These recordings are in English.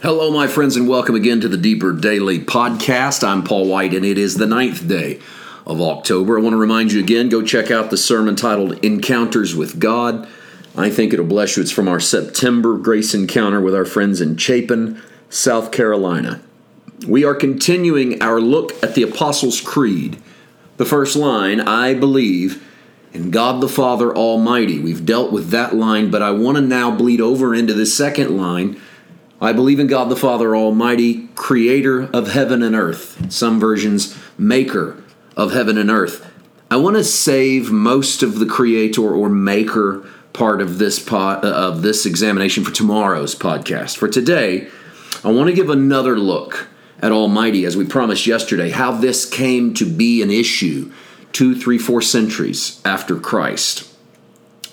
Hello, my friends, and welcome again to the Deeper Daily Podcast. I'm Paul White, and it is the ninth day of October. I want to remind you again go check out the sermon titled Encounters with God. I think it'll bless you. It's from our September Grace Encounter with our friends in Chapin, South Carolina. We are continuing our look at the Apostles' Creed. The first line, I believe in God the Father Almighty. We've dealt with that line, but I want to now bleed over into the second line I believe in God the Father Almighty, creator of heaven and earth. Some versions, maker of heaven and earth. I want to save most of the creator or maker part of this pod, uh, of this examination for tomorrow's podcast. For today, I want to give another look at Almighty, as we promised yesterday, how this came to be an issue two, three, four centuries after Christ.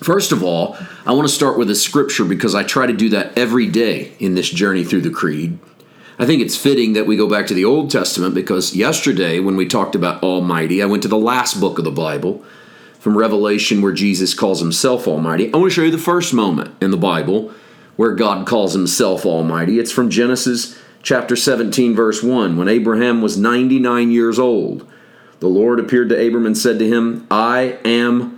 First of all, I want to start with a scripture because I try to do that every day in this journey through the Creed. I think it's fitting that we go back to the Old Testament because yesterday, when we talked about Almighty, I went to the last book of the Bible from Revelation where Jesus calls himself Almighty. I want to show you the first moment in the Bible where God calls himself Almighty. It's from Genesis chapter 17, verse 1. When Abraham was 99 years old, the Lord appeared to Abram and said to him, I am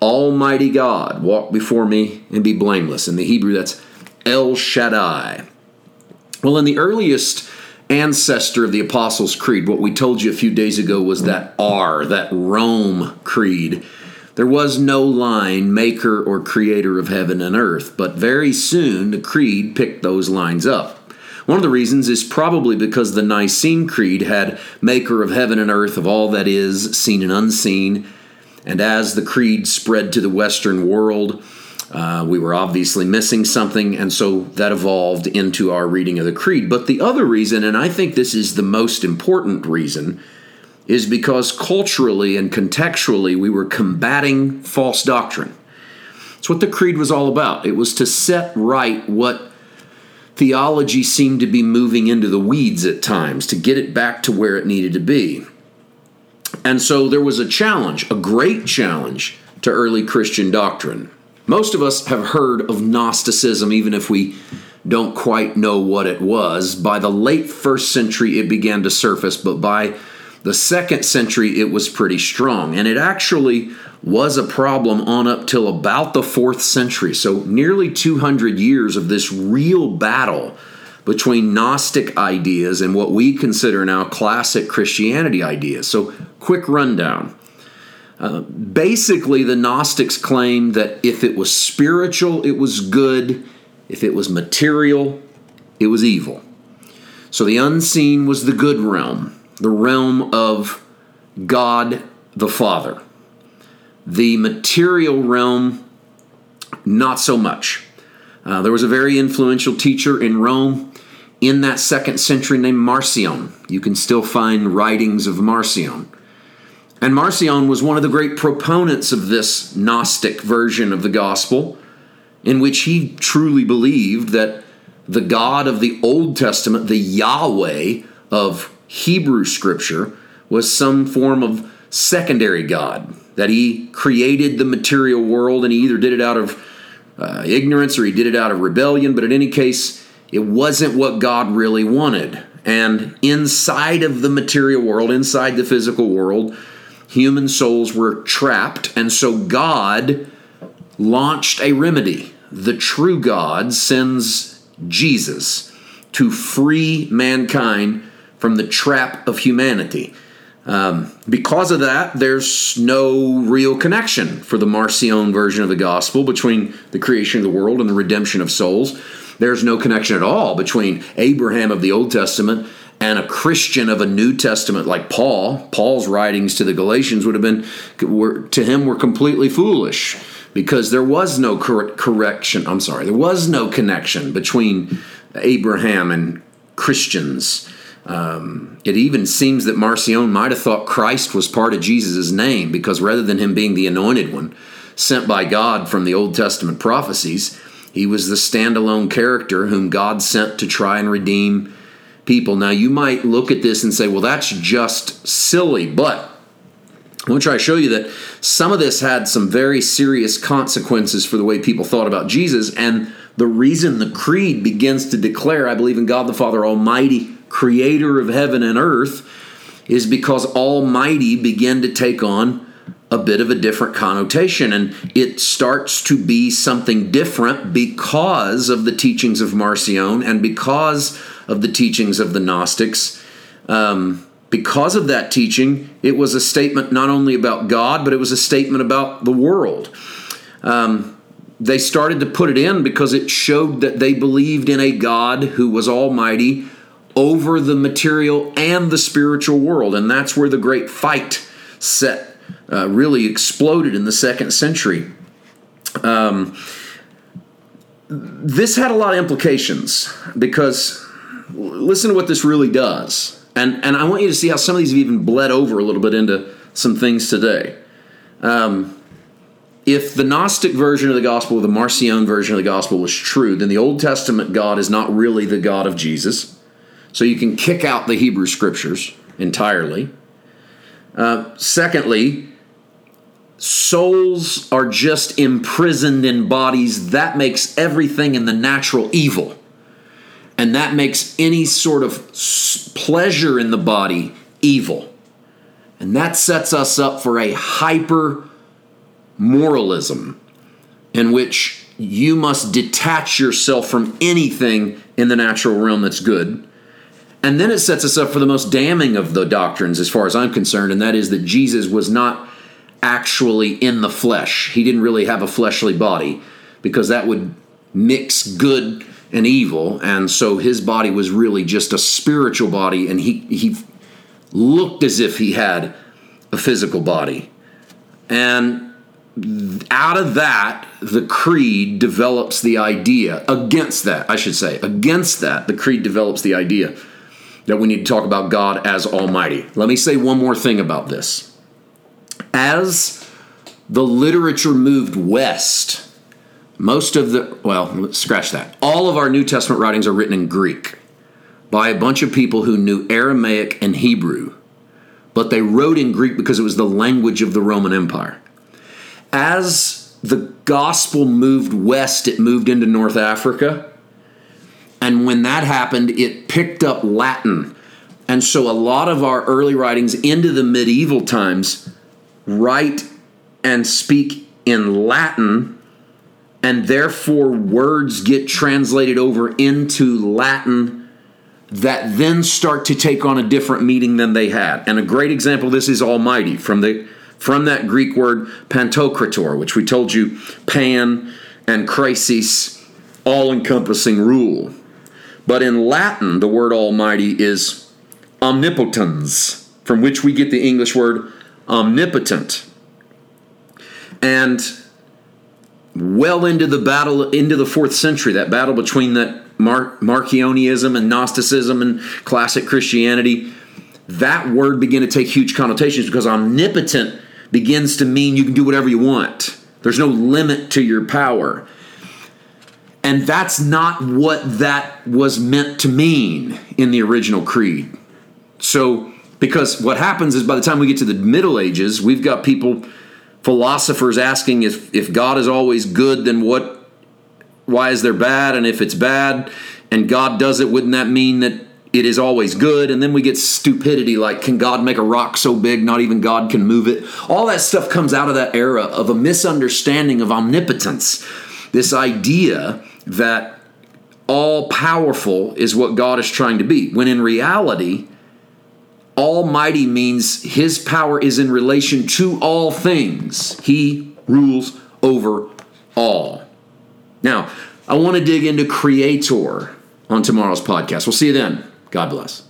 Almighty God, walk before me and be blameless. In the Hebrew, that's El Shaddai. Well, in the earliest ancestor of the Apostles' Creed, what we told you a few days ago was that R, that Rome Creed. There was no line, maker or creator of heaven and earth, but very soon the Creed picked those lines up. One of the reasons is probably because the Nicene Creed had maker of heaven and earth, of all that is, seen and unseen, and as the creed spread to the Western world, uh, we were obviously missing something, and so that evolved into our reading of the creed. But the other reason, and I think this is the most important reason, is because culturally and contextually we were combating false doctrine. It's what the creed was all about. It was to set right what theology seemed to be moving into the weeds at times, to get it back to where it needed to be. And so there was a challenge, a great challenge to early Christian doctrine. Most of us have heard of Gnosticism, even if we don't quite know what it was. By the late first century, it began to surface, but by the second century, it was pretty strong. And it actually was a problem on up till about the fourth century. So, nearly 200 years of this real battle between Gnostic ideas and what we consider now classic Christianity ideas. So, quick rundown. Uh, basically, the Gnostics claimed that if it was spiritual, it was good. If it was material, it was evil. So the unseen was the good realm, the realm of God the Father. The material realm, not so much. Uh, there was a very influential teacher in Rome in that second century named Marcion. You can still find writings of Marcion. And Marcion was one of the great proponents of this Gnostic version of the gospel, in which he truly believed that the God of the Old Testament, the Yahweh of Hebrew scripture, was some form of secondary God, that he created the material world and he either did it out of uh, ignorance or he did it out of rebellion, but in any case, it wasn't what God really wanted. And inside of the material world, inside the physical world, human souls were trapped. And so God launched a remedy. The true God sends Jesus to free mankind from the trap of humanity. Um, because of that, there's no real connection for the Marcion version of the gospel between the creation of the world and the redemption of souls. There's no connection at all between Abraham of the Old Testament and a Christian of a New Testament like Paul. Paul's writings to the Galatians would have been, were, to him, were completely foolish because there was no cor- correction. I'm sorry, there was no connection between Abraham and Christians. Um, it even seems that Marcion might have thought Christ was part of Jesus' name because rather than him being the anointed one sent by God from the Old Testament prophecies, he was the standalone character whom God sent to try and redeem people. Now, you might look at this and say, well, that's just silly, but I want to try to show you that some of this had some very serious consequences for the way people thought about Jesus, and The reason the creed begins to declare, I believe in God the Father Almighty, creator of heaven and earth, is because Almighty began to take on a bit of a different connotation. And it starts to be something different because of the teachings of Marcion and because of the teachings of the Gnostics. Um, because of that teaching, it was a statement not only about God, but it was a statement about the world. Um, they started to put it in because it showed that they believed in a God who was almighty over the material and the spiritual world. And that's where the great fight set uh, really exploded in the second century. Um, this had a lot of implications because listen to what this really does. And, and I want you to see how some of these have even bled over a little bit into some things today. Um, if the Gnostic version of the gospel, the Marcion version of the gospel was true, then the Old Testament God is not really the God of Jesus. So you can kick out the Hebrew scriptures entirely. Uh, secondly, souls are just imprisoned in bodies. That makes everything in the natural evil. And that makes any sort of pleasure in the body evil. And that sets us up for a hyper moralism in which you must detach yourself from anything in the natural realm that's good. And then it sets us up for the most damning of the doctrines, as far as I'm concerned, and that is that Jesus was not actually in the flesh. He didn't really have a fleshly body because that would mix good and evil, and so his body was really just a spiritual body, and he he looked as if he had a physical body. And out of that, the creed develops the idea against that, I should say, against that, the creed develops the idea that we need to talk about God as Almighty. Let me say one more thing about this. As the literature moved west, most of the, well, scratch that. All of our New Testament writings are written in Greek by a bunch of people who knew Aramaic and Hebrew, but they wrote in Greek because it was the language of the Roman Empire. As the gospel moved west, it moved into North Africa. And when that happened, it picked up Latin. And so a lot of our early writings into the medieval times write and speak in Latin and therefore words get translated over into Latin that then start to take on a different meaning than they had. And a great example this is Almighty from the from that Greek word pantokrator, which we told you pan and krisis, all encompassing rule. But in Latin, the word Almighty is omnipotens, from which we get the English word omnipotent. And well into the battle into the fourth century that battle between that Mar- marcionism and gnosticism and classic christianity that word began to take huge connotations because omnipotent begins to mean you can do whatever you want there's no limit to your power and that's not what that was meant to mean in the original creed so because what happens is by the time we get to the middle ages we've got people philosophers asking if, if God is always good, then what why is there bad? And if it's bad and God does it, wouldn't that mean that it is always good? And then we get stupidity like, can God make a rock so big not even God can move it? All that stuff comes out of that era of a misunderstanding of omnipotence. This idea that all powerful is what God is trying to be, when in reality, Almighty means his power is in relation to all things. He rules over all. Now, I want to dig into Creator on tomorrow's podcast. We'll see you then. God bless.